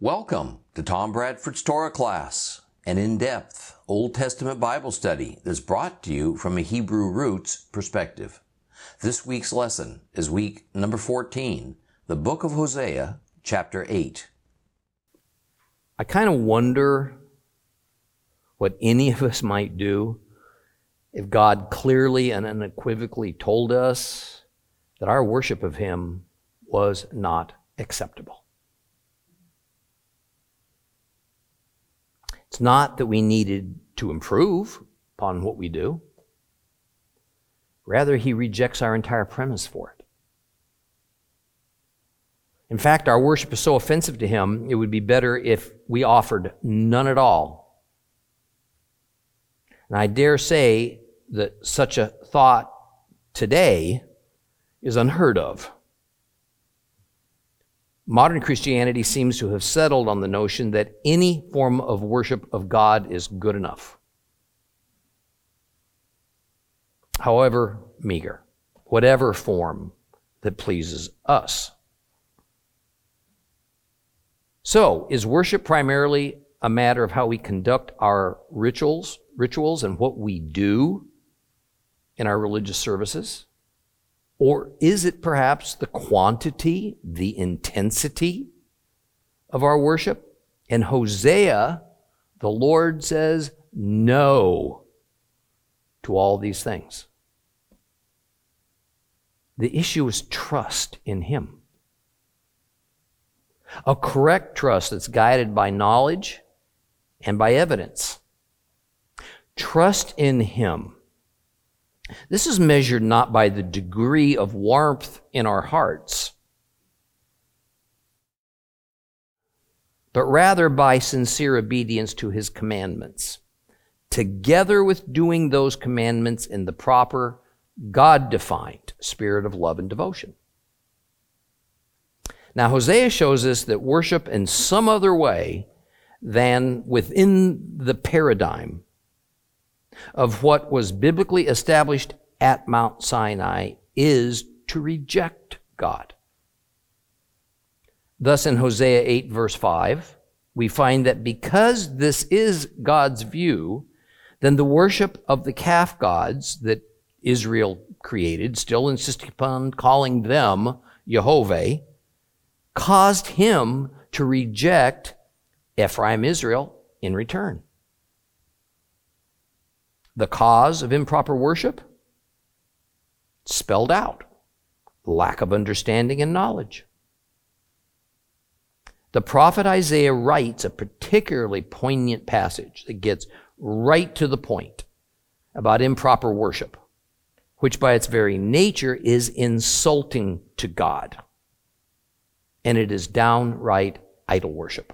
Welcome to Tom Bradford's Torah class, an in-depth Old Testament Bible study that's brought to you from a Hebrew roots perspective. This week's lesson is week number 14, the book of Hosea, chapter 8. I kind of wonder what any of us might do if God clearly and unequivocally told us that our worship of Him was not acceptable. It's not that we needed to improve upon what we do. Rather, he rejects our entire premise for it. In fact, our worship is so offensive to him, it would be better if we offered none at all. And I dare say that such a thought today is unheard of. Modern Christianity seems to have settled on the notion that any form of worship of God is good enough. However meager, whatever form that pleases us. So, is worship primarily a matter of how we conduct our rituals, rituals and what we do in our religious services? Or is it perhaps the quantity, the intensity of our worship? In Hosea, the Lord says no to all these things. The issue is trust in Him. A correct trust that's guided by knowledge and by evidence. Trust in Him this is measured not by the degree of warmth in our hearts, but rather by sincere obedience to his commandments, together with doing those commandments in the proper, God defined spirit of love and devotion. Now, Hosea shows us that worship in some other way than within the paradigm of what was biblically established at Mount Sinai is to reject God. Thus, in Hosea 8, verse 5, we find that because this is God's view, then the worship of the calf gods that Israel created, still insisting upon calling them Jehovah, caused him to reject Ephraim Israel in return. The cause of improper worship? Spelled out lack of understanding and knowledge. The prophet Isaiah writes a particularly poignant passage that gets right to the point about improper worship, which by its very nature is insulting to God. And it is downright idol worship.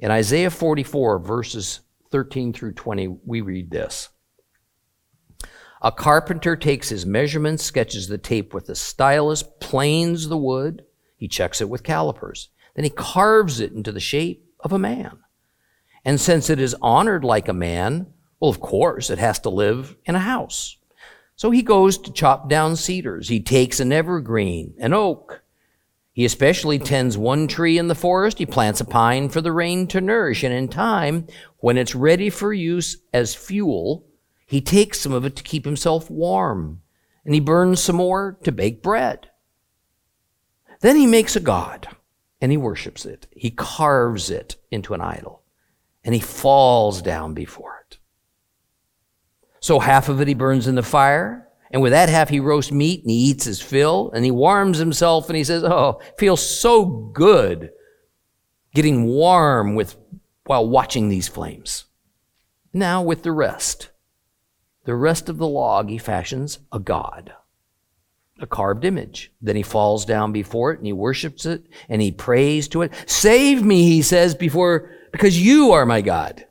In Isaiah 44, verses 13 through 20, we read this. A carpenter takes his measurements, sketches the tape with a stylus, planes the wood, he checks it with calipers. Then he carves it into the shape of a man. And since it is honored like a man, well, of course, it has to live in a house. So he goes to chop down cedars. He takes an evergreen, an oak. He especially tends one tree in the forest. He plants a pine for the rain to nourish. And in time, when it's ready for use as fuel, he takes some of it to keep himself warm, and he burns some more to bake bread. Then he makes a god, and he worships it. He carves it into an idol, and he falls down before it. So half of it he burns in the fire, and with that half he roasts meat and he eats his fill, and he warms himself, and he says, Oh, feels so good getting warm with while watching these flames. Now with the rest. The rest of the log he fashions a god, a carved image. Then he falls down before it and he worships it and he prays to it. Save me, he says, before, because you are my God.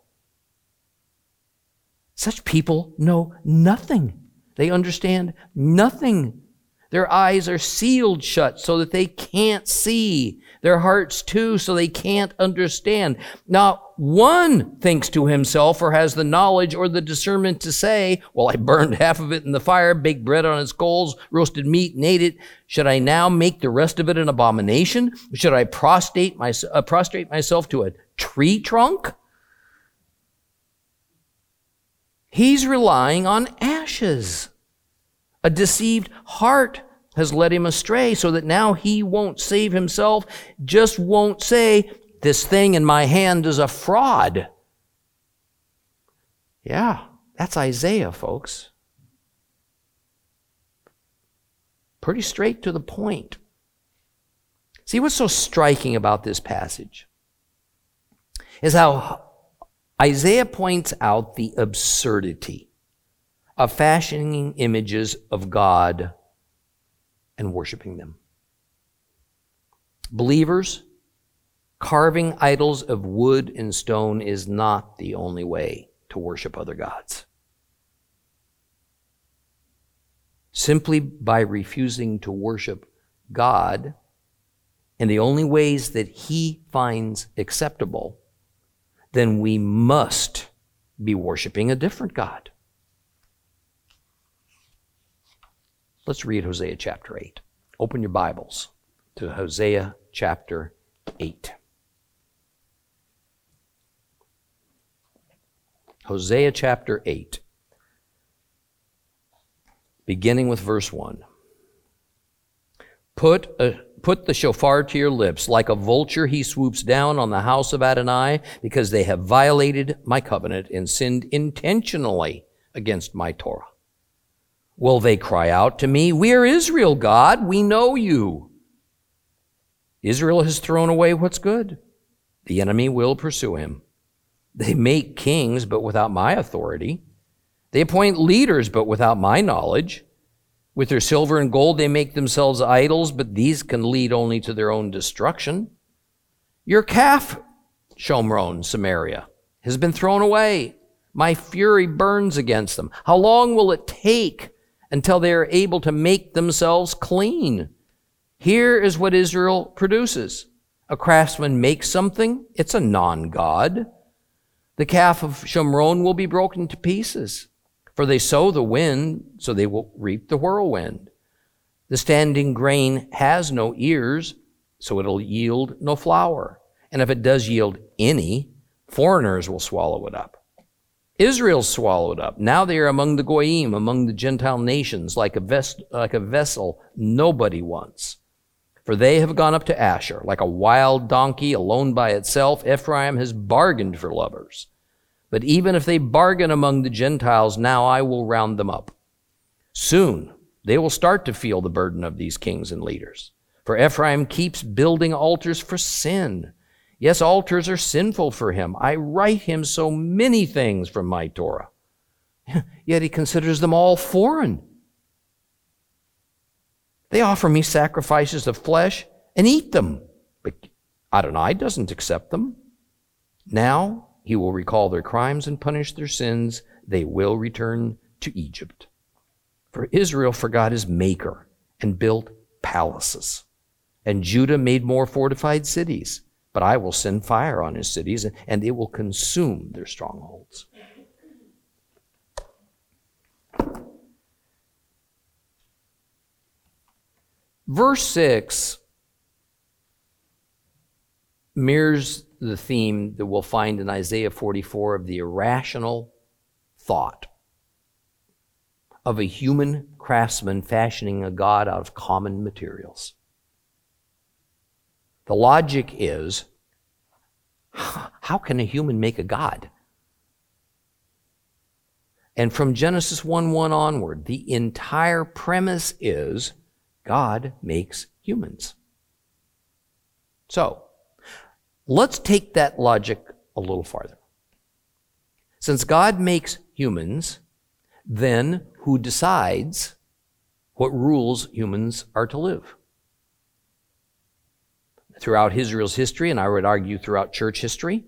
Such people know nothing. They understand nothing. Their eyes are sealed shut so that they can't see. Their hearts too, so they can't understand. Not one thinks to himself or has the knowledge or the discernment to say, Well, I burned half of it in the fire, baked bread on its coals, roasted meat, and ate it. Should I now make the rest of it an abomination? Should I prostrate, my, uh, prostrate myself to a tree trunk? He's relying on ashes. A deceived heart has led him astray so that now he won't save himself, just won't say, This thing in my hand is a fraud. Yeah, that's Isaiah, folks. Pretty straight to the point. See what's so striking about this passage is how Isaiah points out the absurdity of fashioning images of God and worshiping them. Believers, carving idols of wood and stone is not the only way to worship other gods. Simply by refusing to worship God in the only ways that He finds acceptable, then we must be worshiping a different God. Let's read Hosea chapter 8. Open your Bibles to Hosea chapter 8. Hosea chapter 8, beginning with verse 1. Put, a, put the shofar to your lips. Like a vulture, he swoops down on the house of Adonai because they have violated my covenant and sinned intentionally against my Torah. Will they cry out to me, We are Israel, God, we know you. Israel has thrown away what's good. The enemy will pursue him. They make kings, but without my authority. They appoint leaders, but without my knowledge. With their silver and gold, they make themselves idols, but these can lead only to their own destruction. Your calf, Shomron, Samaria, has been thrown away. My fury burns against them. How long will it take until they are able to make themselves clean. Here is what Israel produces. A craftsman makes something, it's a non God. The calf of Shomron will be broken to pieces, for they sow the wind, so they will reap the whirlwind. The standing grain has no ears, so it'll yield no flour. And if it does yield any, foreigners will swallow it up. Israel swallowed up. Now they are among the Goyim, among the Gentile nations, like a, like a vessel nobody wants. For they have gone up to Asher, like a wild donkey alone by itself. Ephraim has bargained for lovers. But even if they bargain among the Gentiles, now I will round them up. Soon they will start to feel the burden of these kings and leaders. For Ephraim keeps building altars for sin Yes, altars are sinful for him. I write him so many things from my Torah. Yet he considers them all foreign. They offer me sacrifices of flesh and eat them, but Adonai doesn't accept them. Now he will recall their crimes and punish their sins. They will return to Egypt. For Israel forgot his maker and built palaces, and Judah made more fortified cities. But I will send fire on his cities, and it will consume their strongholds. Verse 6 mirrors the theme that we'll find in Isaiah 44 of the irrational thought of a human craftsman fashioning a God out of common materials. The logic is how can a human make a God? And from Genesis 1 1 onward, the entire premise is God makes humans. So, let's take that logic a little farther. Since God makes humans, then who decides what rules humans are to live? Throughout Israel's history, and I would argue throughout church history,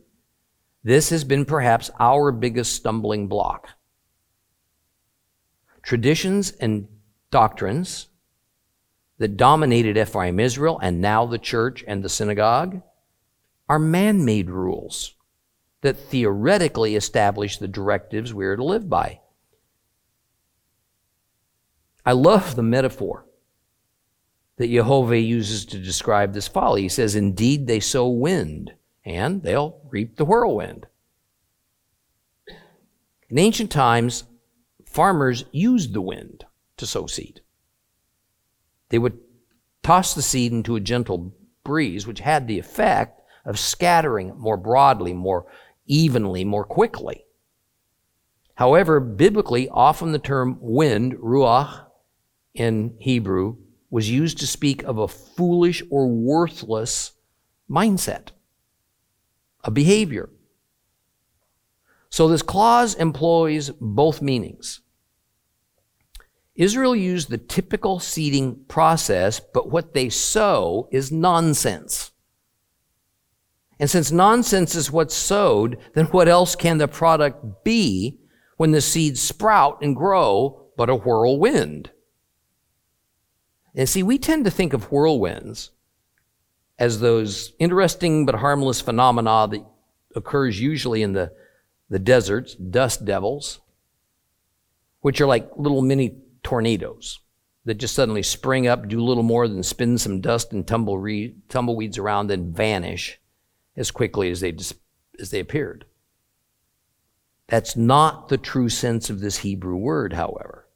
this has been perhaps our biggest stumbling block. Traditions and doctrines that dominated Ephraim Israel and now the church and the synagogue are man made rules that theoretically establish the directives we are to live by. I love the metaphor that Jehovah uses to describe this folly. He says, Indeed, they sow wind, and they'll reap the whirlwind. In ancient times, farmers used the wind to sow seed. They would toss the seed into a gentle breeze, which had the effect of scattering it more broadly, more evenly, more quickly. However, biblically, often the term wind, ruach, in Hebrew, was used to speak of a foolish or worthless mindset, a behavior. So this clause employs both meanings. Israel used the typical seeding process, but what they sow is nonsense. And since nonsense is what's sowed, then what else can the product be when the seeds sprout and grow but a whirlwind? And see, we tend to think of whirlwinds as those interesting but harmless phenomena that occurs usually in the, the deserts, dust devils, which are like little mini tornadoes that just suddenly spring up, do little more than spin some dust and tumbleweeds around, and vanish as quickly as they, as they appeared. That's not the true sense of this Hebrew word, however.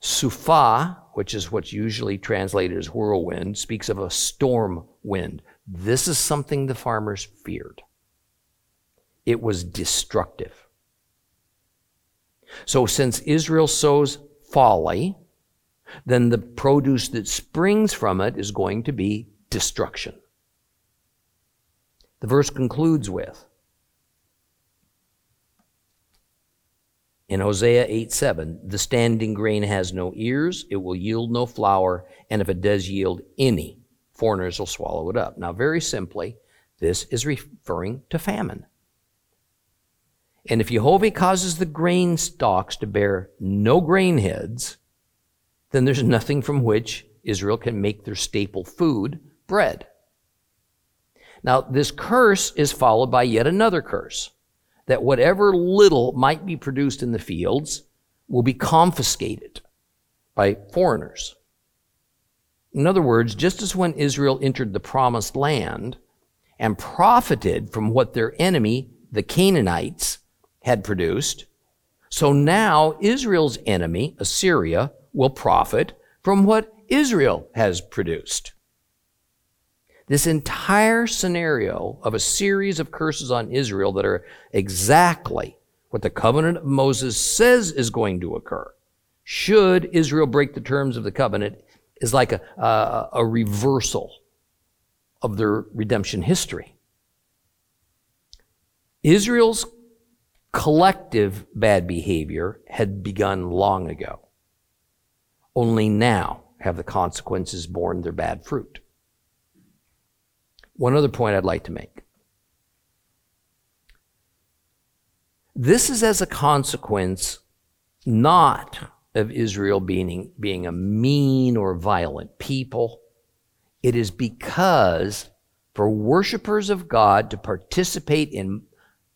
Sufa, which is what's usually translated as whirlwind, speaks of a storm wind. This is something the farmers feared. It was destructive. So, since Israel sows folly, then the produce that springs from it is going to be destruction. The verse concludes with In Hosea 8 7, the standing grain has no ears, it will yield no flour, and if it does yield any, foreigners will swallow it up. Now, very simply, this is referring to famine. And if Jehovah causes the grain stalks to bear no grain heads, then there's nothing from which Israel can make their staple food, bread. Now, this curse is followed by yet another curse that whatever little might be produced in the fields will be confiscated by foreigners. In other words, just as when Israel entered the promised land and profited from what their enemy, the Canaanites, had produced. So now Israel's enemy, Assyria, will profit from what Israel has produced. This entire scenario of a series of curses on Israel that are exactly what the covenant of Moses says is going to occur, should Israel break the terms of the covenant, is like a, a, a reversal of their redemption history. Israel's collective bad behavior had begun long ago. Only now have the consequences borne their bad fruit. One other point I'd like to make. This is as a consequence not of Israel being, being a mean or violent people. It is because for worshipers of God to participate in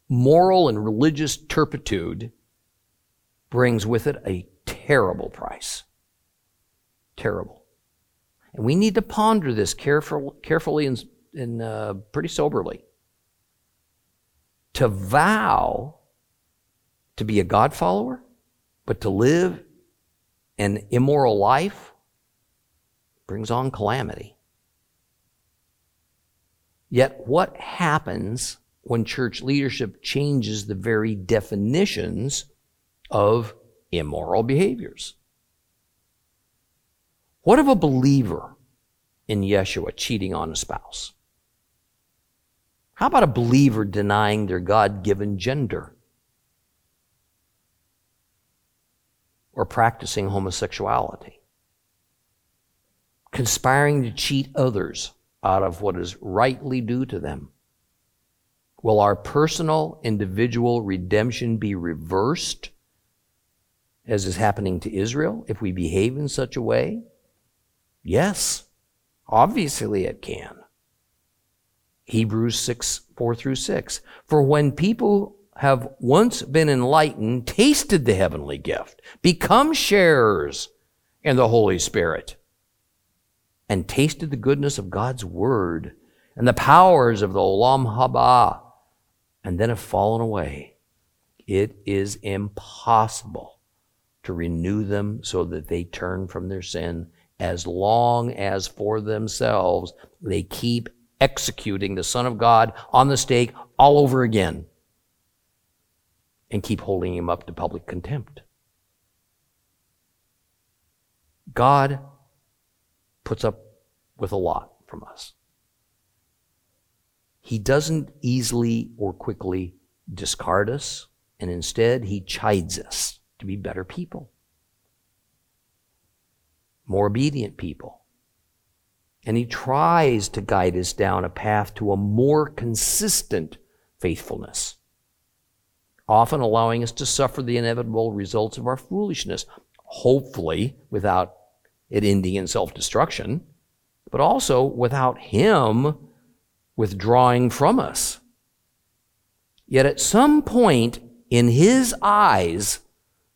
moral and religious turpitude brings with it a terrible price. Terrible. And we need to ponder this careful, carefully and, and uh, pretty soberly. To vow to be a God follower, but to live an immoral life brings on calamity. Yet, what happens when church leadership changes the very definitions of immoral behaviors. What of a believer in Yeshua cheating on a spouse? How about a believer denying their God given gender? Or practicing homosexuality? Conspiring to cheat others out of what is rightly due to them? Will our personal, individual redemption be reversed, as is happening to Israel, if we behave in such a way? Yes, obviously it can. Hebrews 6, 4 through 6. For when people have once been enlightened, tasted the heavenly gift, become sharers in the Holy Spirit, and tasted the goodness of God's word and the powers of the Olam Haba, and then have fallen away, it is impossible to renew them so that they turn from their sin as long as for themselves they keep executing the Son of God on the stake all over again and keep holding him up to public contempt. God puts up with a lot from us. He doesn't easily or quickly discard us, and instead, he chides us to be better people, more obedient people. And he tries to guide us down a path to a more consistent faithfulness, often allowing us to suffer the inevitable results of our foolishness, hopefully without it ending in self destruction, but also without him withdrawing from us. Yet at some point in his eyes,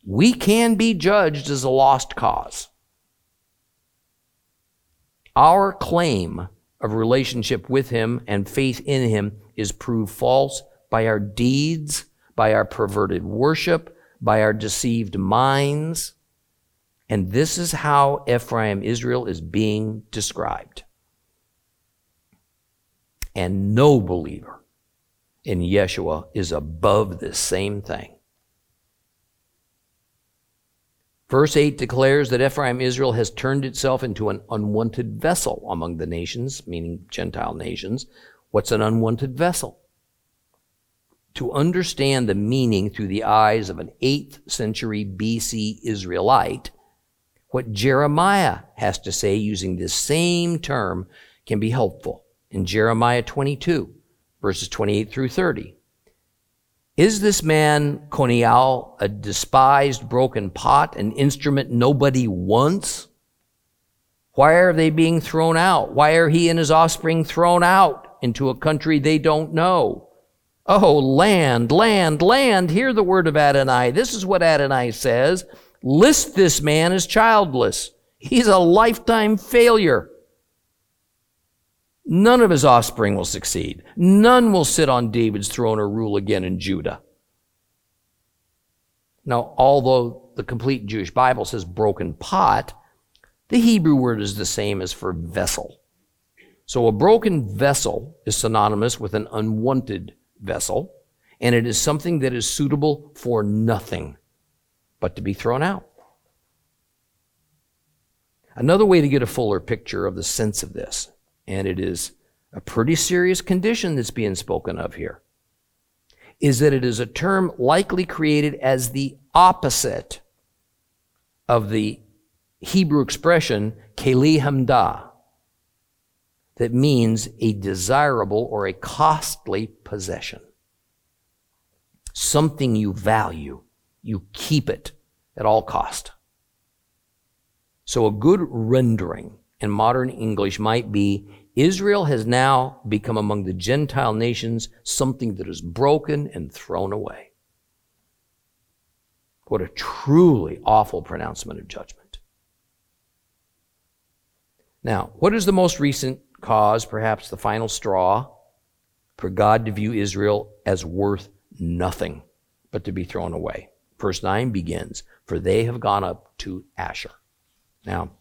we can be judged as a lost cause. Our claim of relationship with him and faith in him is proved false by our deeds, by our perverted worship, by our deceived minds. And this is how Ephraim Israel is being described. And no believer in Yeshua is above this same thing. Verse 8 declares that Ephraim Israel has turned itself into an unwanted vessel among the nations, meaning Gentile nations. What's an unwanted vessel? To understand the meaning through the eyes of an 8th century BC Israelite, what Jeremiah has to say using this same term can be helpful. In Jeremiah 22, verses 28 through 30, is this man, Coniah, a despised broken pot, an instrument nobody wants? Why are they being thrown out? Why are he and his offspring thrown out into a country they don't know? Oh, land, land, land, hear the word of Adonai. This is what Adonai says. List this man as childless. He's a lifetime failure. None of his offspring will succeed. None will sit on David's throne or rule again in Judah. Now, although the complete Jewish Bible says broken pot, the Hebrew word is the same as for vessel. So a broken vessel is synonymous with an unwanted vessel, and it is something that is suitable for nothing but to be thrown out. Another way to get a fuller picture of the sense of this and it is a pretty serious condition that's being spoken of here, is that it is a term likely created as the opposite of the Hebrew expression keli hamdah, that means a desirable or a costly possession. Something you value, you keep it at all cost. So a good rendering in modern English might be Israel has now become among the Gentile nations something that is broken and thrown away. What a truly awful pronouncement of judgment. Now, what is the most recent cause, perhaps the final straw, for God to view Israel as worth nothing but to be thrown away? Verse 9 begins, For they have gone up to Asher. Now,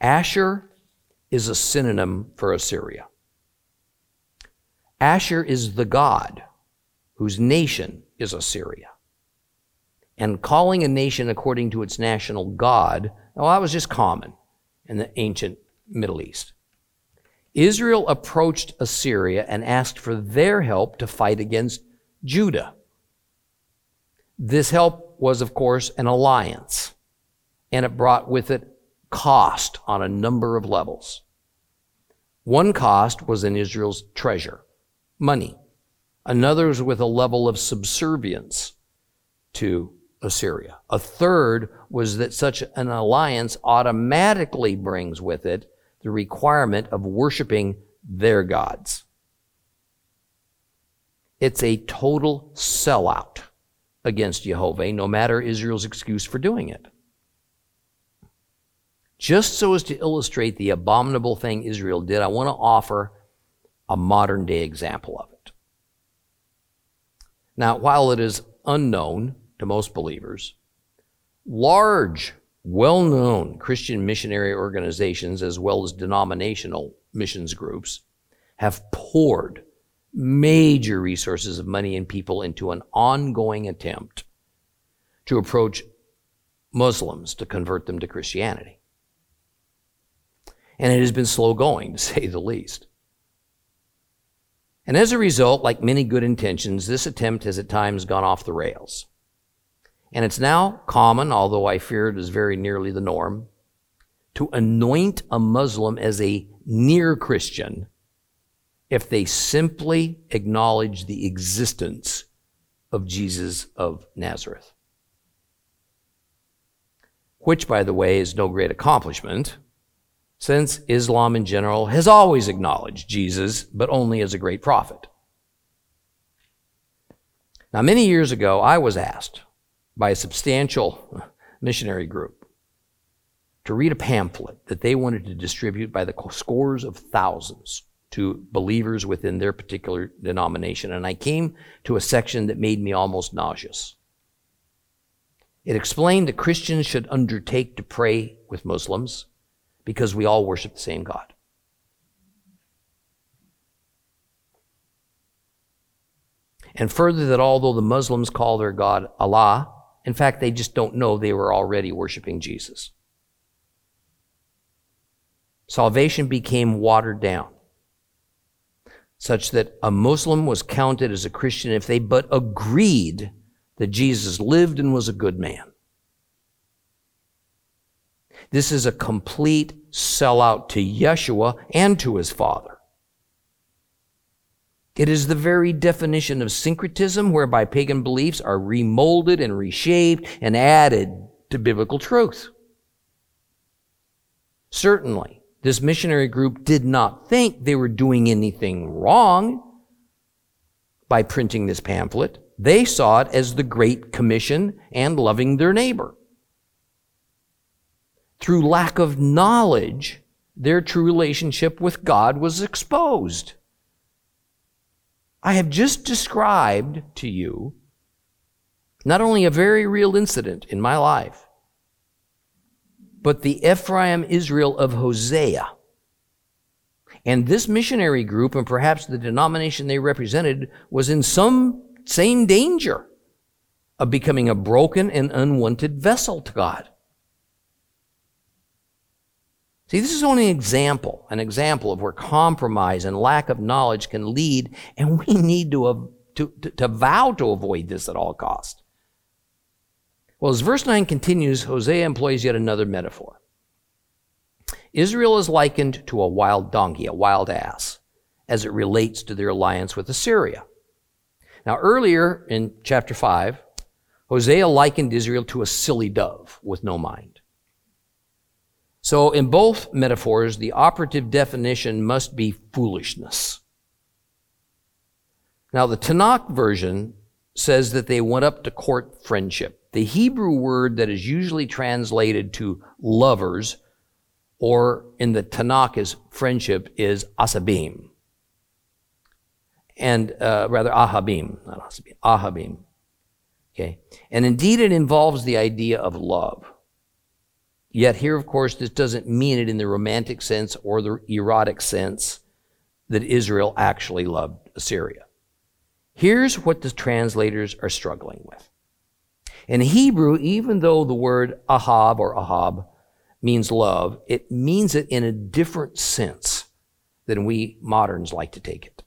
Asher is a synonym for Assyria. Asher is the god whose nation is Assyria. And calling a nation according to its national god, well, that was just common in the ancient Middle East. Israel approached Assyria and asked for their help to fight against Judah. This help was, of course, an alliance, and it brought with it cost on a number of levels. One cost was in Israel's treasure, money. Another was with a level of subservience to Assyria. A third was that such an alliance automatically brings with it the requirement of worshiping their gods. It's a total sellout against Jehovah, no matter Israel's excuse for doing it. Just so as to illustrate the abominable thing Israel did, I want to offer a modern day example of it. Now, while it is unknown to most believers, large, well known Christian missionary organizations, as well as denominational missions groups, have poured major resources of money and people into an ongoing attempt to approach Muslims to convert them to Christianity. And it has been slow going, to say the least. And as a result, like many good intentions, this attempt has at times gone off the rails. And it's now common, although I fear it is very nearly the norm, to anoint a Muslim as a near Christian if they simply acknowledge the existence of Jesus of Nazareth. Which, by the way, is no great accomplishment, since Islam in general has always acknowledged Jesus, but only as a great prophet. Now, many years ago, I was asked by a substantial missionary group to read a pamphlet that they wanted to distribute by the scores of thousands to believers within their particular denomination. And I came to a section that made me almost nauseous. It explained that Christians should undertake to pray with Muslims because we all worship the same God. And further, that although the Muslims call their God Allah, in fact, they just don't know they were already worshiping Jesus. Salvation became watered down such that a Muslim was counted as a Christian if they but agreed that Jesus lived and was a good man. This is a complete sellout to Yeshua and to his Father. It is the very definition of syncretism whereby pagan beliefs are remolded and reshaped and added to biblical truth. Certainly, this missionary group did not think they were doing anything wrong by printing this pamphlet. They saw it as the Great Commission and loving their neighbor. Through lack of knowledge, their true relationship with God was exposed. I have just described to you not only a very real incident in my life, but the Ephraim Israel of Hosea. And this missionary group, and perhaps the denomination they represented, was in some same danger of becoming a broken and unwanted vessel to God. See, this is only an example, an example of where compromise and lack of knowledge can lead, and we need to, to, to, to vow to avoid this at all costs. Well, as verse 9 continues, Hosea employs yet another metaphor. Israel is likened to a wild donkey, a wild ass, as it relates to their alliance with Assyria. Now, earlier in chapter 5, Hosea likened Israel to a silly dove with no mind. So, in both metaphors, the operative definition must be foolishness. Now, the Tanakh version says that they went up to court friendship. The Hebrew word that is usually translated to lovers, or in the Tanakh as friendship, is asabim. And uh, rather ahabim, not asabim, ahabim. Okay. And indeed, it involves the idea of love. Yet here, of course, this doesn't mean it in the romantic sense or the erotic sense that Israel actually loved Assyria. Here's what the translators are struggling with. In Hebrew, even though the word ahab or ahab means love, it means it in a different sense than we moderns like to take it.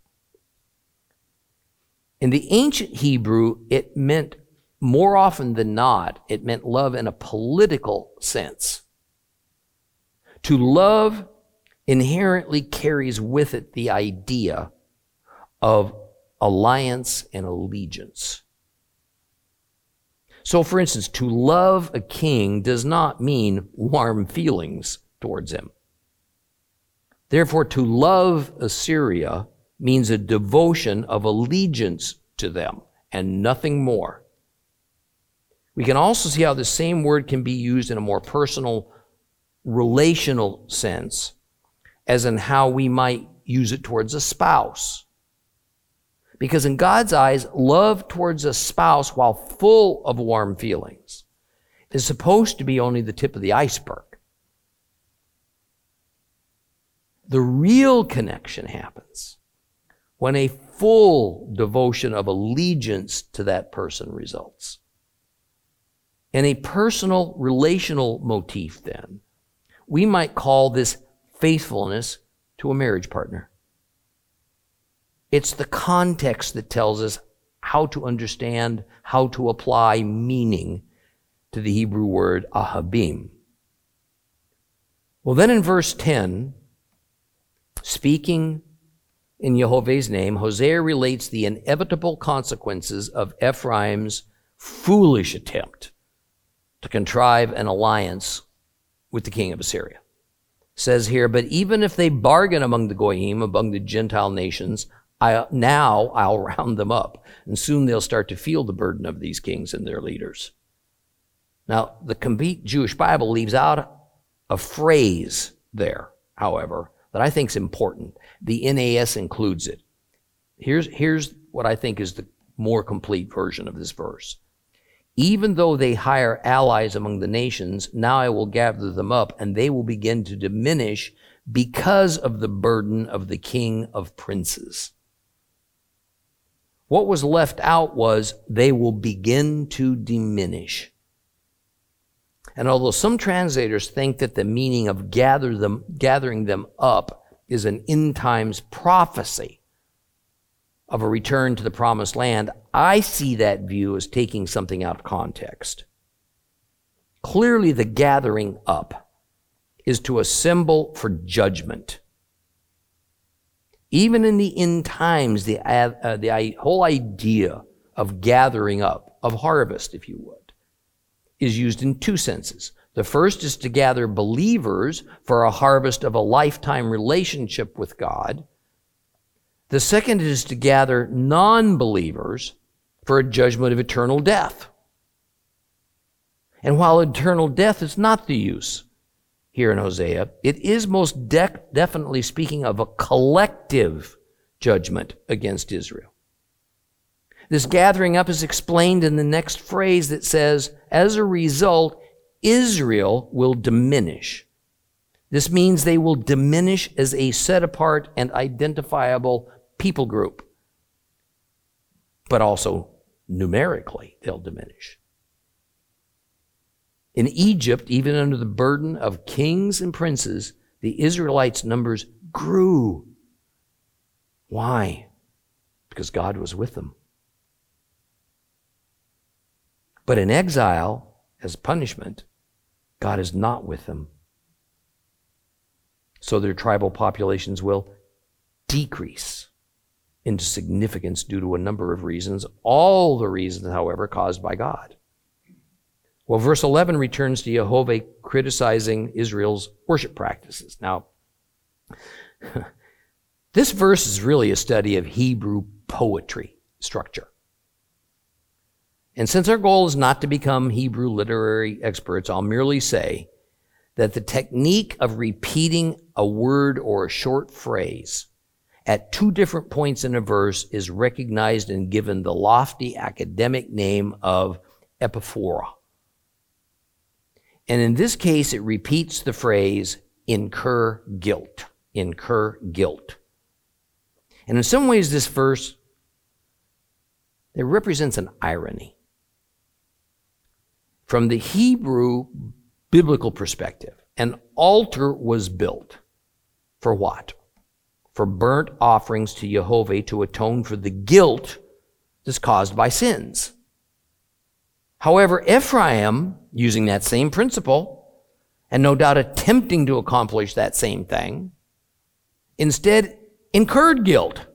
In the ancient Hebrew, it meant more often than not, it meant love in a political sense. To love inherently carries with it the idea of alliance and allegiance. So, for instance, to love a king does not mean warm feelings towards him. Therefore, to love Assyria means a devotion of allegiance to them and nothing more. We can also see how the same word can be used in a more personal, relational sense, as in how we might use it towards a spouse. Because in God's eyes, love towards a spouse, while full of warm feelings, is supposed to be only the tip of the iceberg. The real connection happens when a full devotion of allegiance to that person results. And a personal relational motif, then, we might call this faithfulness to a marriage partner. It's the context that tells us how to understand, how to apply meaning to the Hebrew word ahabim. Well, then in verse 10, speaking in Jehovah's name, Hosea relates the inevitable consequences of Ephraim's foolish attempt to contrive an alliance with the king of Assyria. says here, but even if they bargain among the Goyim, among the Gentile nations, I, now I'll round them up, and soon they'll start to feel the burden of these kings and their leaders. Now, the complete Jewish Bible leaves out a phrase there, however, that I think is important. The NAS includes it. Here's, here's what I think is the more complete version of this verse. Even though they hire allies among the nations, now I will gather them up, and they will begin to diminish because of the burden of the king of princes. What was left out was they will begin to diminish. And although some translators think that the meaning of gather them, gathering them up is an end times prophecy of a return to the promised land, I see that view as taking something out of context. Clearly, the gathering up is to assemble for judgment. Even in the end times, the, uh, the whole idea of gathering up, of harvest, if you would, is used in two senses. The first is to gather believers for a harvest of a lifetime relationship with God. The second is to gather non believers for a judgment of eternal death. And while eternal death is not the use here in Hosea, it is most de- definitely speaking of a collective judgment against Israel. This gathering up is explained in the next phrase that says, as a result, Israel will diminish. This means they will diminish as a set apart and identifiable people group. But also numerically, they'll diminish. In Egypt, even under the burden of kings and princes, the Israelites' numbers grew. Why? Because God was with them. But in exile, as punishment, God is not with them. So their tribal populations will decrease into significance due to a number of reasons, all the reasons, however, caused by God. Well, verse 11 returns to Jehovah criticizing Israel's worship practices. Now, this verse is really a study of Hebrew poetry structure. And since our goal is not to become Hebrew literary experts, I'll merely say that the technique of repeating a word or a short phrase at two different points in a verse is recognized and given the lofty academic name of epiphora. And in this case, it repeats the phrase incur guilt, incur guilt. And in some ways, this verse, it represents an irony. From the Hebrew biblical perspective, an altar was built for what? For burnt offerings to Jehovah to atone for the guilt that's caused by sins. However, Ephraim, using that same principle, and no doubt attempting to accomplish that same thing, instead incurred guilt.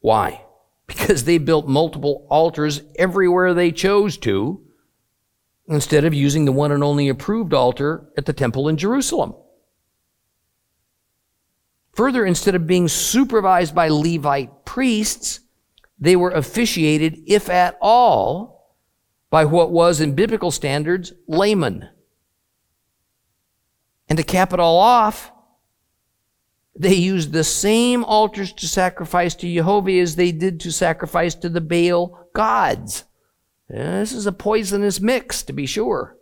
Why? Because they built multiple altars everywhere they chose to, instead of using the one and only approved altar at the temple in Jerusalem. Further, instead of being supervised by Levite priests, they were officiated, if at all, by what was, in biblical standards, laymen. And to cap it all off, they used the same altars to sacrifice to Jehovah as they did to sacrifice to the Baal gods. This is a poisonous mix, to be sure.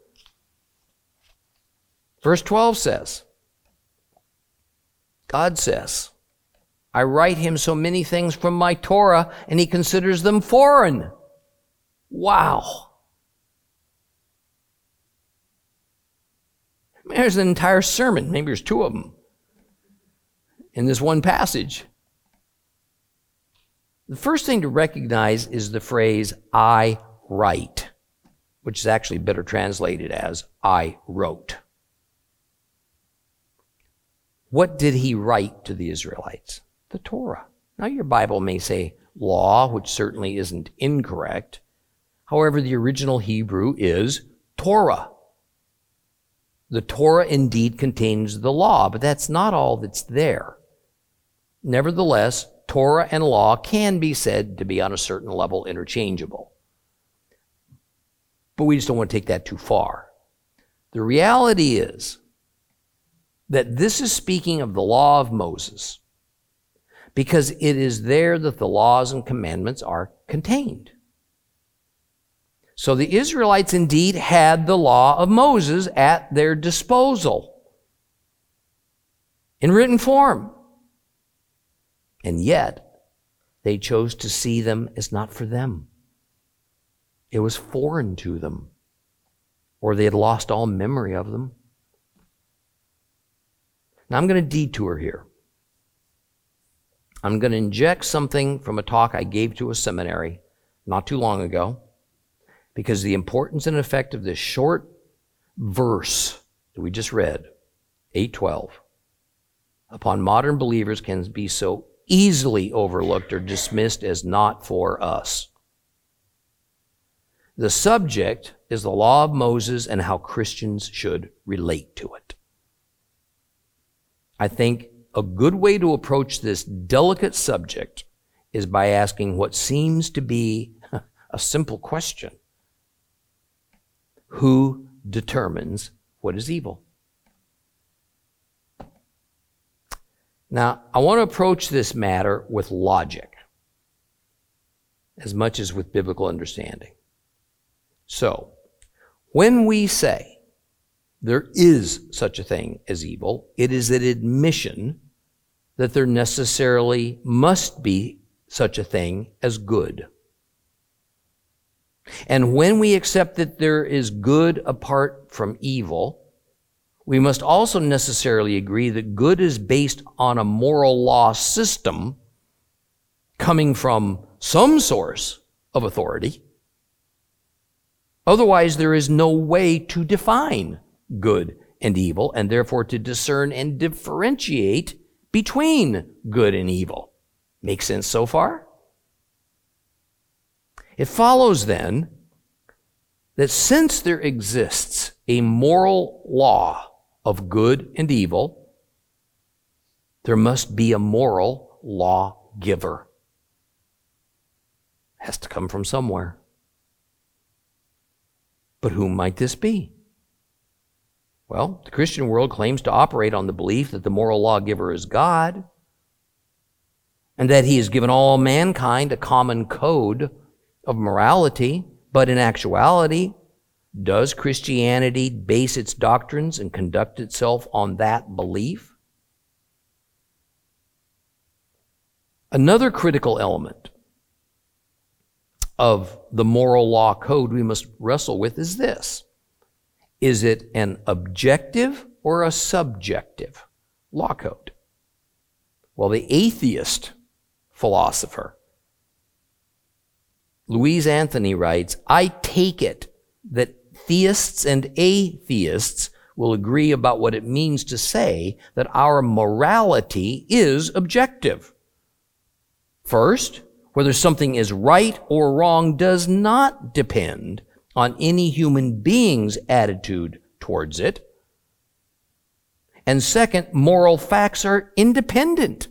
Verse 12 says, God says, I write him so many things from my Torah, and he considers them foreign. Wow. There's an entire sermon, maybe there's two of them, in this one passage. The first thing to recognize is the phrase, I write, which is actually better translated as, I wrote. What did he write to the Israelites? The Torah. Now, your Bible may say law, which certainly isn't incorrect. However, the original Hebrew is Torah. The Torah indeed contains the law, but that's not all that's there. Nevertheless, Torah and law can be said to be on a certain level interchangeable. But we just don't want to take that too far. The reality is that this is speaking of the law of Moses because it is there that the laws and commandments are contained. So the Israelites indeed had the law of Moses at their disposal in written form. And yet, they chose to see them as not for them. It was foreign to them, or they had lost all memory of them. Now I'm going to detour here. I'm going to inject something from a talk I gave to a seminary not too long ago because the importance and effect of this short verse that we just read, 812, upon modern believers can be so easily overlooked or dismissed as not for us. The subject is the law of Moses and how Christians should relate to it. I think a good way to approach this delicate subject is by asking what seems to be a simple question Who determines what is evil? Now, I want to approach this matter with logic as much as with biblical understanding. So, when we say there is such a thing as evil, it is an admission that there necessarily must be such a thing as good. And when we accept that there is good apart from evil, we must also necessarily agree that good is based on a moral law system coming from some source of authority. Otherwise, there is no way to define good and evil, and therefore to discern and differentiate between good and evil. Make sense so far? It follows then that since there exists a moral law of good and evil, there must be a moral lawgiver. Has to come from somewhere. But who might this be? Well, the Christian world claims to operate on the belief that the moral lawgiver is God and that he has given all mankind a common code of morality, but in actuality, does Christianity base its doctrines and conduct itself on that belief? Another critical element of the moral law code we must wrestle with is this Is it an objective or a subjective law code? Well, the atheist philosopher, Louise Antony writes, I take it that theists and atheists will agree about what it means to say that our morality is objective. First, whether something is right or wrong does not depend on any human being's attitude towards it. And second, moral facts are independent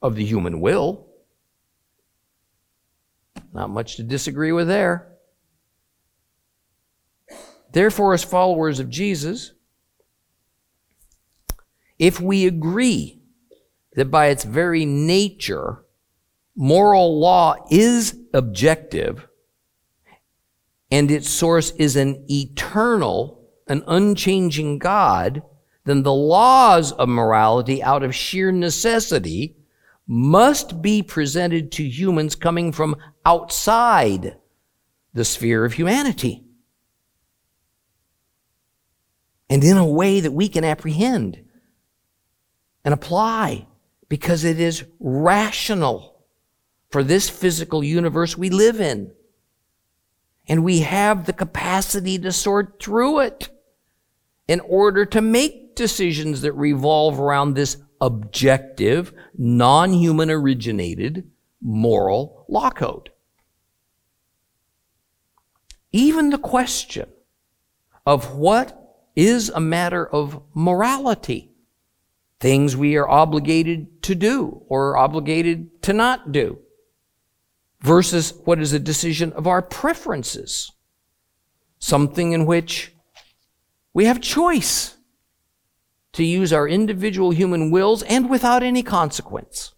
of the human will. Not much to disagree with there. Therefore, as followers of Jesus, if we agree that by its very nature, moral law is objective and its source is an eternal, an unchanging God, then the laws of morality, out of sheer necessity, must be presented to humans coming from outside the sphere of humanity. And in a way that we can apprehend and apply because it is rational for this physical universe we live in. And we have the capacity to sort through it in order to make decisions that revolve around this objective, non-human originated moral law code. Even the question of what is a matter of morality things we are obligated to do or obligated to not do versus what is a decision of our preferences. Something in which we have choice to use our individual human wills and without any consequence.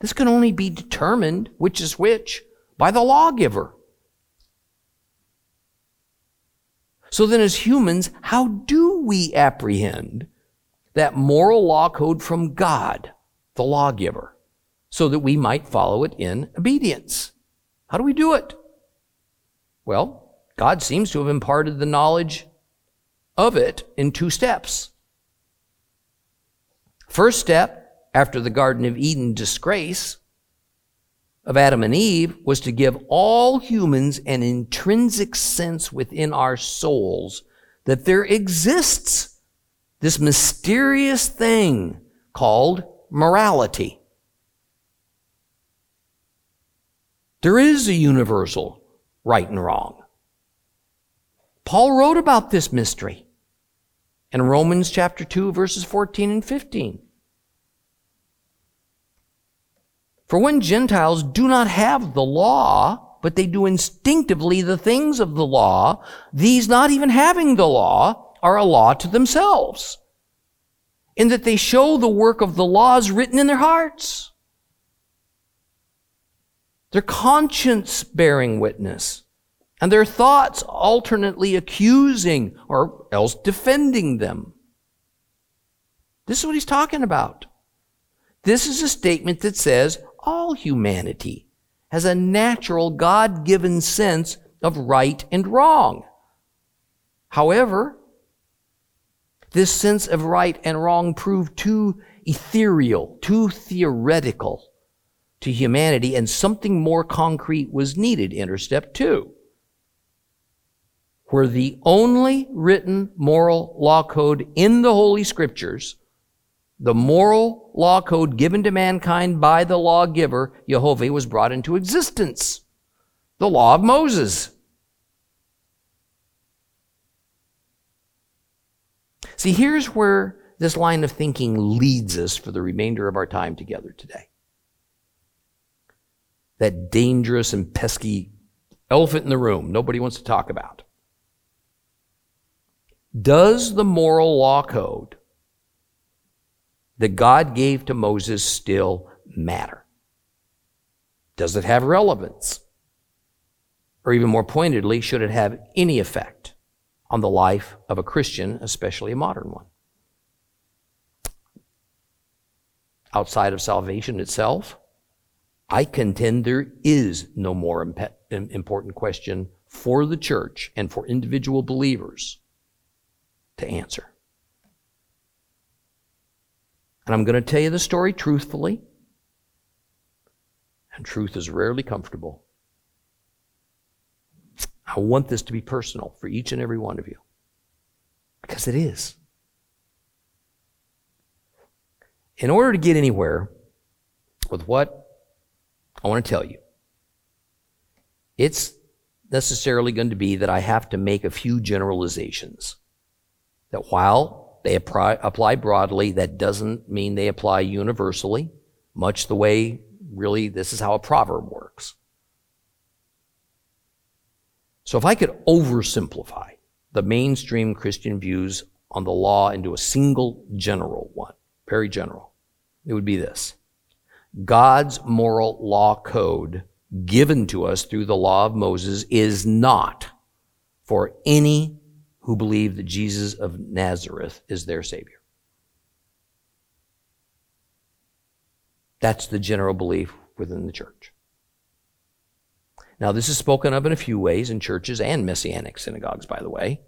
This can only be determined, which is which, by the lawgiver. So then, as humans, how do we apprehend that moral law code from God, the lawgiver, so that we might follow it in obedience. How do we do it? Well, God seems to have imparted the knowledge of it in two steps. First step, after the Garden of Eden disgrace of Adam and Eve, was to give all humans an intrinsic sense within our souls that there exists this mysterious thing called morality. There is a universal right and wrong. Paul wrote about this mystery in Romans chapter 2 verses 14 and 15. For when Gentiles do not have the law, but they do instinctively the things of the law, these not even having the law, are a law to themselves, in that they show the work of the laws written in their hearts. Their conscience bearing witness, and their thoughts alternately accusing or else defending them. This is what he's talking about. This is a statement that says all humanity has a natural God given sense of right and wrong. However, this sense of right and wrong proved too ethereal, too theoretical to humanity, and something more concrete was needed. Enter step two, where the only written moral law code in the Holy Scriptures, the moral law code given to mankind by the lawgiver, Jehovah, was brought into existence. The law of Moses. See, here's where this line of thinking leads us for the remainder of our time together today. That dangerous and pesky elephant in the room nobody wants to talk about. Does the moral law code that God gave to Moses still matter? Does it have relevance? Or even more pointedly, should it have any effect? on the life of a Christian, especially a modern one. Outside of salvation itself, I contend there is no more imp- important question for the church and for individual believers to answer. And I'm going to tell you the story truthfully, and truth is rarely comfortable. I want this to be personal for each and every one of you. Because it is. In order to get anywhere with what I want to tell you, it's necessarily going to be that I have to make a few generalizations. That while They apply, broadly. That doesn't mean they apply universally, much the way, really, this is how a proverb works. So if I could oversimplify the mainstream Christian views on the law into a single general one, very general, it would be this. God's moral law code given to us through the law of Moses is not for any who believe that Jesus of Nazareth is their Savior. That's the general belief within the church. Now, this is spoken of in a few ways in churches and messianic synagogues, by the way,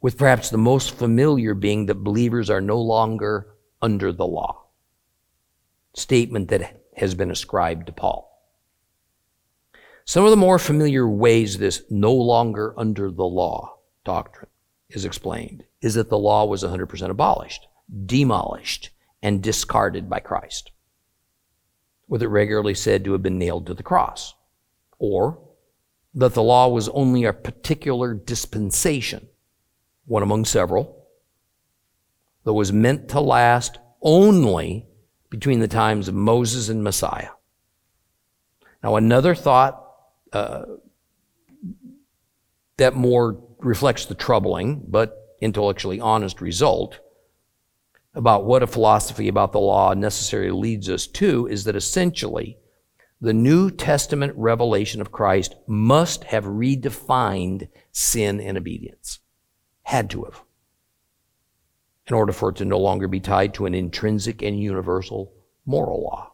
with perhaps the most familiar being that believers are no longer under the law. Statement that has been ascribed to Paul. Some of the more familiar ways this no longer under the law doctrine is explained is that the law was 100% abolished, demolished, and discarded by Christ, with it regularly said to have been nailed to the cross, or that the law was only a particular dispensation, one among several, that was meant to last only between the times of Moses and Messiah. Now, another thought uh, that more reflects the troubling but intellectually honest result about what a philosophy about the law necessarily leads us to is that essentially the New Testament revelation of Christ must have redefined sin and obedience. Had to have in order for it to no longer be tied to an intrinsic and universal moral law,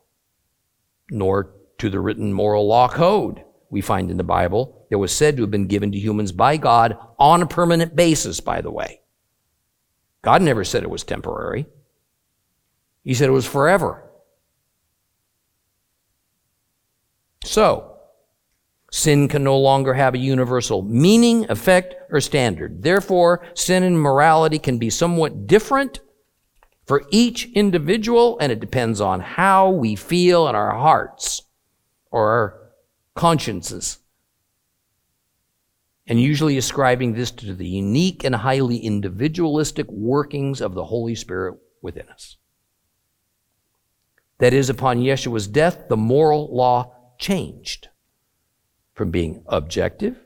nor to the written moral law code we find in the Bible that was said to have been given to humans by God on a permanent basis, by the way. God never said it was temporary. He said it was forever. So, Sin can no longer have a universal meaning, effect, or standard. Therefore, sin and morality can be somewhat different for each individual, and it depends on how we feel in our hearts or our consciences. And usually ascribing this to the unique and highly individualistic workings of the Holy Spirit within us. That is, upon Yeshua's death, the moral law changed from being objective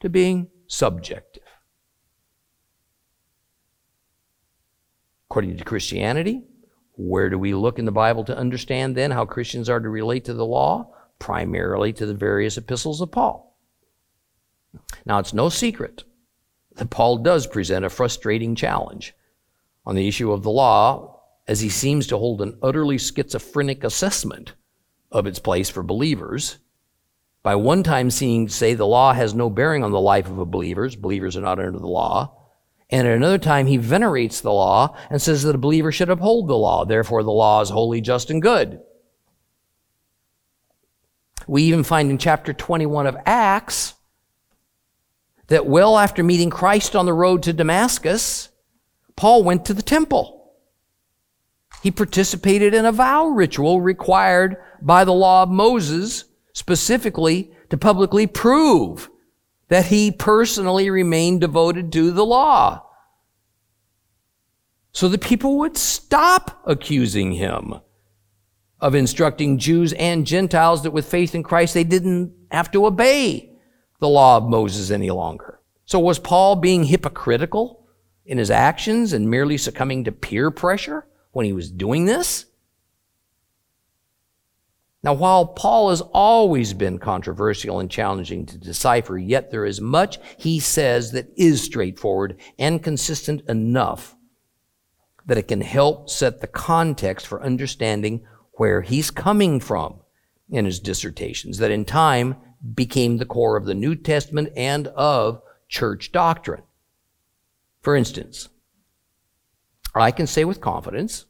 to being subjective. According to Christianity, where do we look in the Bible to understand then how Christians are to relate to the law? Primarily to the various epistles of Paul. Now, it's no secret that Paul does present a frustrating challenge on the issue of the law as he seems to hold an utterly schizophrenic assessment of its place for believers by one time seeing say the law has no bearing on the life of a believers believers are not under the law. And at another time he venerates the law and says that a believer should uphold the law. Therefore the law is holy just and good. We even find in chapter 21 of acts that well after meeting christ on the road to damascus paul went to the temple. He participated in a vow ritual required by the law of moses specifically to publicly prove that he personally remained devoted to the law. So that people would stop accusing him of instructing Jews and Gentiles that with faith in Christ they didn't have to obey the law of Moses any longer. So was Paul being hypocritical in his actions and merely succumbing to peer pressure when he was doing this? Now, while Paul has always been controversial and challenging to decipher, yet there is much he says that is straightforward and consistent enough that it can help set the context for understanding where he's coming from in his dissertations, that in time became the core of the New Testament and of church doctrine. For instance, I can say with confidence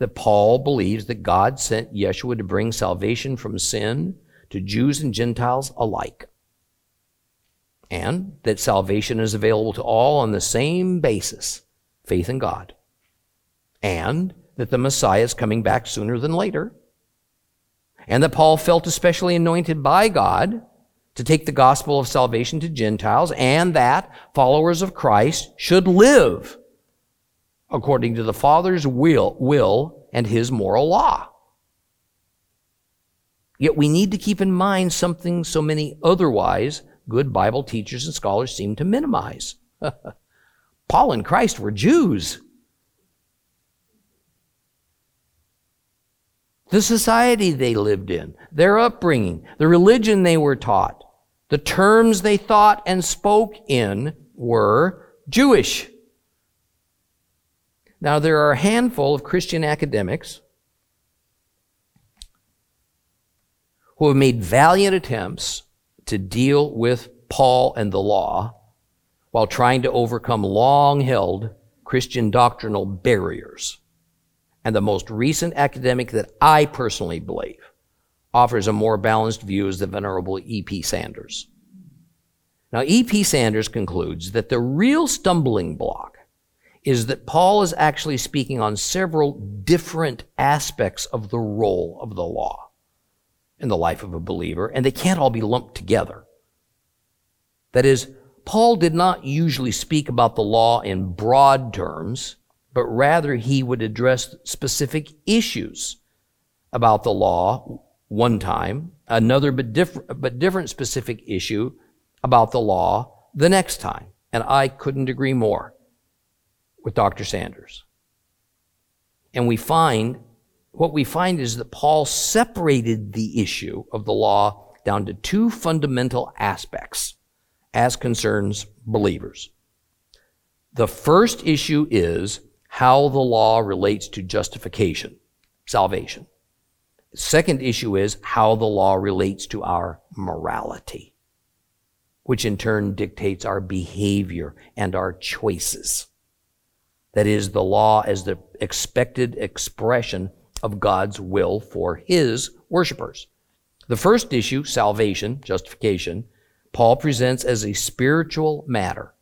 that Paul believes that God sent Yeshua to bring salvation from sin to Jews and Gentiles alike. And that salvation is available to all on the same basis faith in God. And that the Messiah is coming back sooner than later. And that Paul felt especially anointed by God to take the gospel of salvation to Gentiles and that followers of Christ should live according to the Father's will, will and his moral law. Yet we need to keep in mind something so many otherwise good Bible teachers and scholars seem to minimize. Paul and Christ were Jews. The society they lived in, their upbringing, the religion they were taught, the terms they thought and spoke in were Jewish. Now, there are a handful of Christian academics who have made valiant attempts to deal with Paul and the law while trying to overcome long held Christian doctrinal barriers. And the most recent academic that I personally believe offers a more balanced view is the Venerable E.P. Sanders. Now, E.P. Sanders concludes that the real stumbling block is that Paul is actually speaking on several different aspects of the role of the law in the life of a believer, and they can't all be lumped together. That is, Paul did not usually speak about the law in broad terms, but rather he would address specific issues about the law one time, another but different, but different specific issue about the law the next time. And I couldn't agree more with Dr. Sanders. And we find, what we find is that Paul separated the issue of the law down to two fundamental aspects as concerns believers. The first issue is how the law relates to justification, salvation. Second issue is how the law relates to our morality, which in turn dictates our behavior and our choices. That is, the law as the expected expression of God's will for His worshipers. The first issue, salvation, justification, Paul presents as a spiritual matter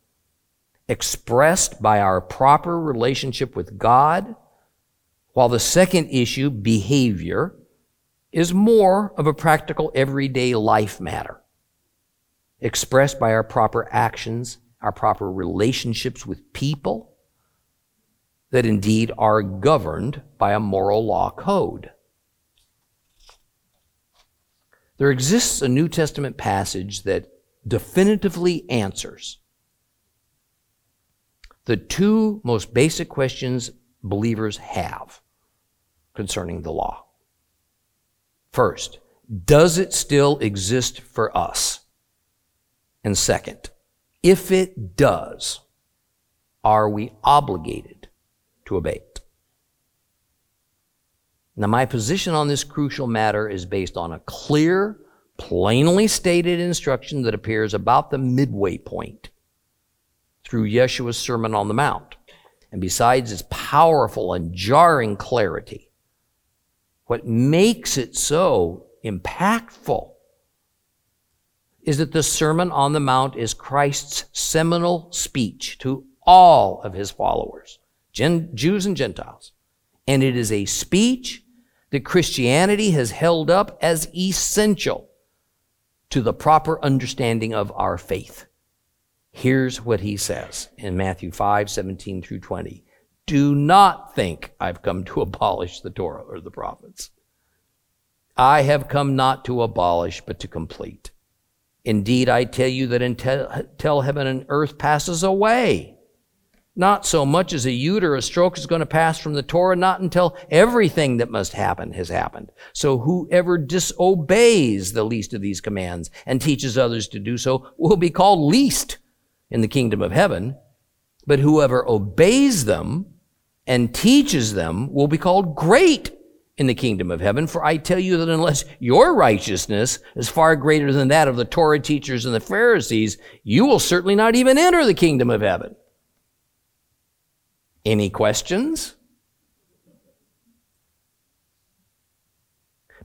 expressed by our proper relationship with God, while the second issue, behavior, is more of a practical everyday life matter expressed by our proper actions, our proper relationships with people that indeed are governed by a moral law code. There exists a New Testament passage that definitively answers the two most basic questions believers have concerning the law. First, does it still exist for us? And second, if it does, are we obligated to it? Now, my position on this crucial matter is based on a clear, plainly stated instruction that appears about the midway point through Yeshua's Sermon on the Mount. And besides its powerful and jarring clarity, what makes it so impactful is that the Sermon on the Mount is Christ's seminal speech to all of his followers, Jews and Gentiles. And it is a speech that Christianity has held up as essential to the proper understanding of our faith. Here's what he says in Matthew 5 17 through 20. Do not think I've come to abolish the Torah or the prophets. I have come not to abolish, but to complete. Indeed, I tell you that until heaven and earth passes away, not so much as a yud or a stroke is going to pass from the Torah, not until everything that must happen has happened. So whoever disobeys the least of these commands and teaches others to do so will be called least in the kingdom of heaven. But whoever obeys them and teaches them will be called great in the kingdom of heaven. For I tell you that unless your righteousness is far greater than that of the Torah teachers and the Pharisees, you will certainly not even enter the kingdom of heaven. Any questions?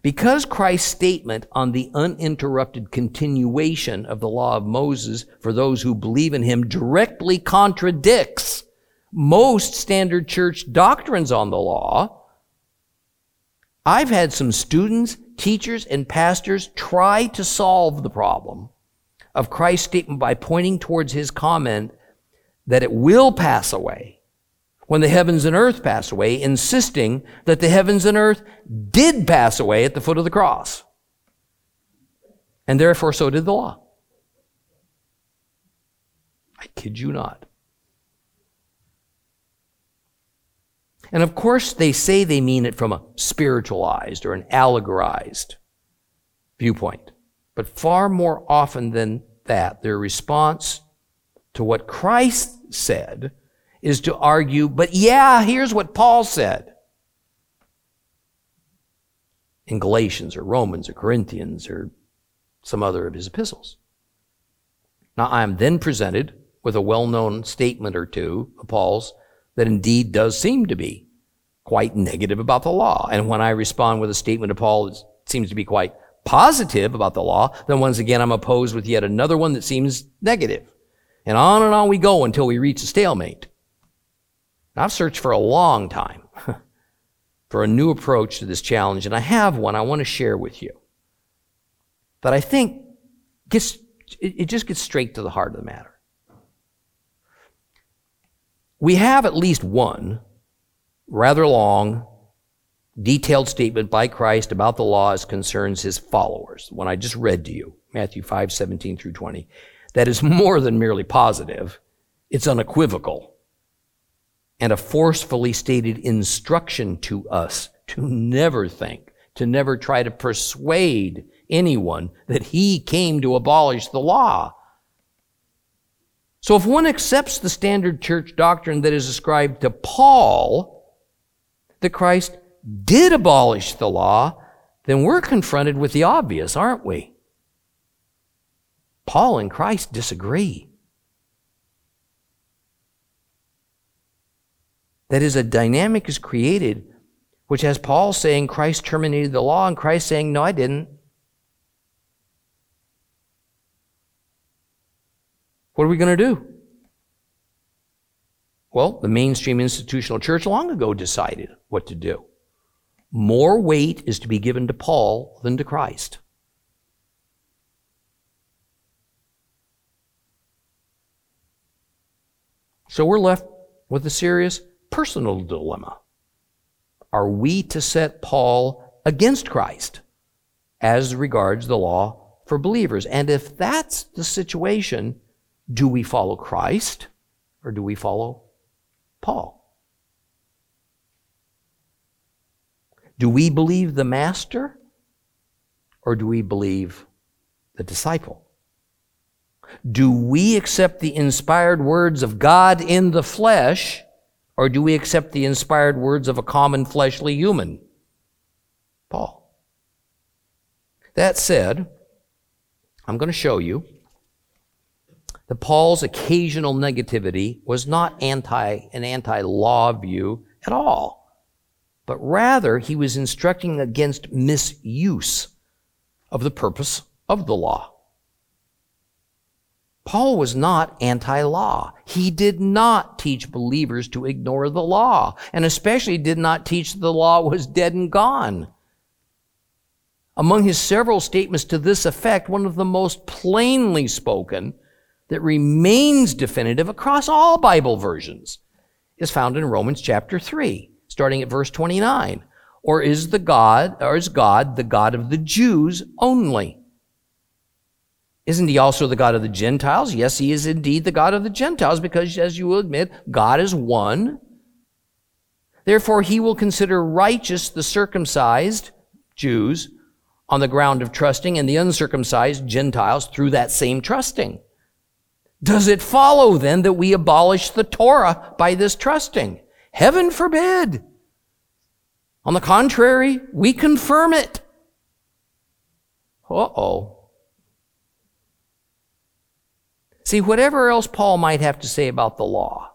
Because Christ's statement on the uninterrupted continuation of the law of Moses for those who believe in him directly contradicts most standard church doctrines on the law, I've had some students, teachers, and pastors try to solve the problem of Christ's statement by pointing towards his comment that it will pass away when the heavens and earth pass away, insisting that the heavens and earth did pass away at the foot of the cross. And therefore, so did the law. I kid you not. And of course, they say they mean it from a spiritualized or an allegorized viewpoint. But far more often than that, their response to what Christ said is to argue, but yeah, here's what Paul said in Galatians or Romans or Corinthians or some other of his epistles. Now, I am then presented with a well known statement or two of Paul's that indeed does seem to be quite negative about the law. And when I respond with a statement of Paul that seems to be quite positive about the law, then once again I'm opposed with yet another one that seems negative. And on and on we go until we reach a stalemate. I've searched for a long time for a new approach to this challenge, and I have one I want to share with you that I think gets, it just gets straight to the heart of the matter. We have at least one rather long, detailed statement by Christ about the law as concerns his followers, one I just read to you, Matthew 5, 17 through 20, that is more than merely positive, it's unequivocal, and a forcefully stated instruction to us to never think, to never try to persuade anyone that he came to abolish the law. So if one accepts the standard church doctrine that is ascribed to Paul, that Christ did abolish the law, then we're confronted with the obvious, aren't we? Paul and Christ disagree. That is, a dynamic is created which has Paul saying Christ terminated the law and Christ saying, No, I didn't. What are we going to do? Well, the mainstream institutional church long ago decided what to do. More weight is to be given to Paul than to Christ. So we're left with a serious personal dilemma. Are we to set Paul against Christ as regards the law for believers? And if that's the situation, do we follow Christ or do we follow Paul? Do we believe the master or do we believe the disciple? Do we accept the inspired words of God in the flesh or do we accept the inspired words of a common fleshly human? Paul. That said, I'm going to show you that Paul's occasional negativity was not anti an anti-law view at all, but rather he was instructing against misuse of the purpose of the law. Paul was not anti-law. He did not teach believers to ignore the law, and especially did not teach that the law was dead and gone. Among his several statements to this effect, one of the most plainly spoken that remains definitive across all Bible versions is found in Romans chapter 3, starting at verse 29. Or is the God, or is God the God of the Jews only? Isn't he also the God of the Gentiles? Yes, he is indeed the God of the Gentiles because, as you will admit, God is one. Therefore, he will consider righteous the circumcised Jews on the ground of trusting and the uncircumcised Gentiles through that same trusting. Does it follow then that we abolish the Torah by this trusting? Heaven forbid. On the contrary, we confirm it. Uh oh. See, whatever else Paul might have to say about the law,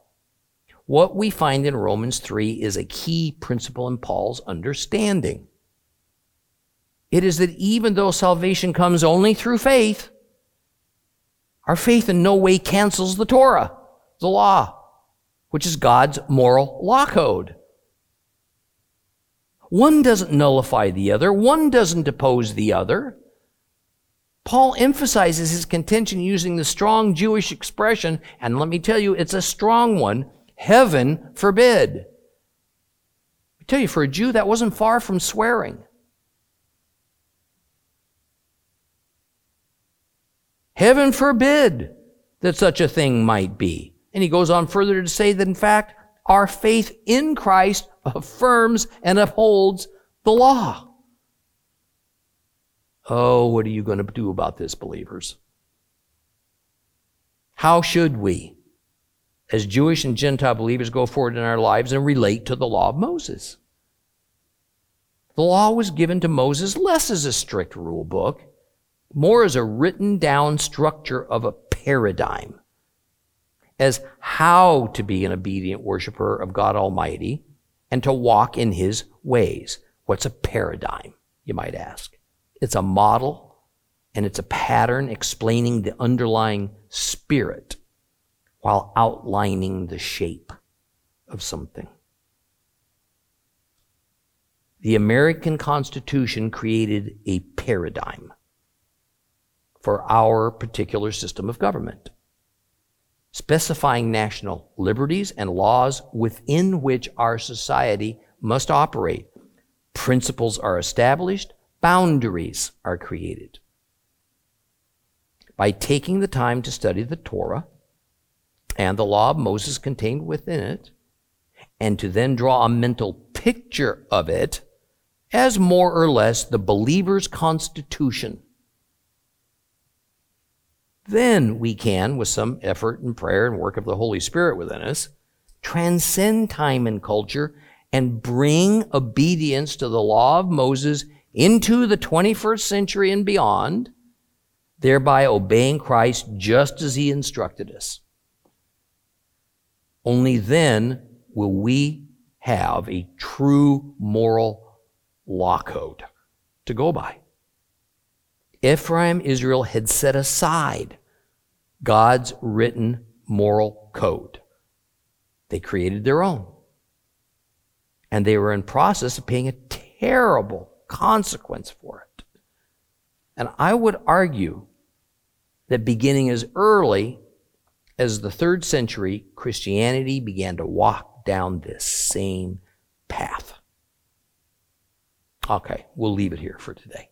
what we find in Romans 3 is a key principle in Paul's understanding. It is that even though salvation comes only through faith, our faith in no way cancels the Torah, the law, which is God's moral law code. One doesn't nullify the other, one doesn't oppose the other. Paul emphasizes his contention using the strong Jewish expression, and let me tell you, it's a strong one heaven forbid. I tell you, for a Jew, that wasn't far from swearing. Heaven forbid that such a thing might be. And he goes on further to say that, in fact, our faith in Christ affirms and upholds the law. Oh, what are you going to do about this, believers? How should we, as Jewish and Gentile believers, go forward in our lives and relate to the law of Moses? The law was given to Moses less as a strict rule book more as a written down structure of a paradigm as how to be an obedient worshiper of God Almighty and to walk in His ways. What's a paradigm, you might ask? It's a model and it's a pattern explaining the underlying spirit while outlining the shape of something. The American Constitution created a paradigm for our particular system of government, specifying national liberties and laws within which our society must operate. Principles are established, boundaries are created. By taking the time to study the Torah and the law of Moses contained within it, and to then draw a mental picture of it as more or less the believer's constitution then we can, with some effort and prayer and work of the Holy Spirit within us, transcend time and culture and bring obedience to the law of Moses into the 21st century and beyond, thereby obeying Christ just as he instructed us. Only then will we have a true moral law code to go by. Ephraim, Israel had set aside God's written moral code. They created their own. And they were in process of paying a terrible consequence for it. And I would argue that beginning as early as the third century, Christianity began to walk down this same path. Okay, we'll leave it here for today.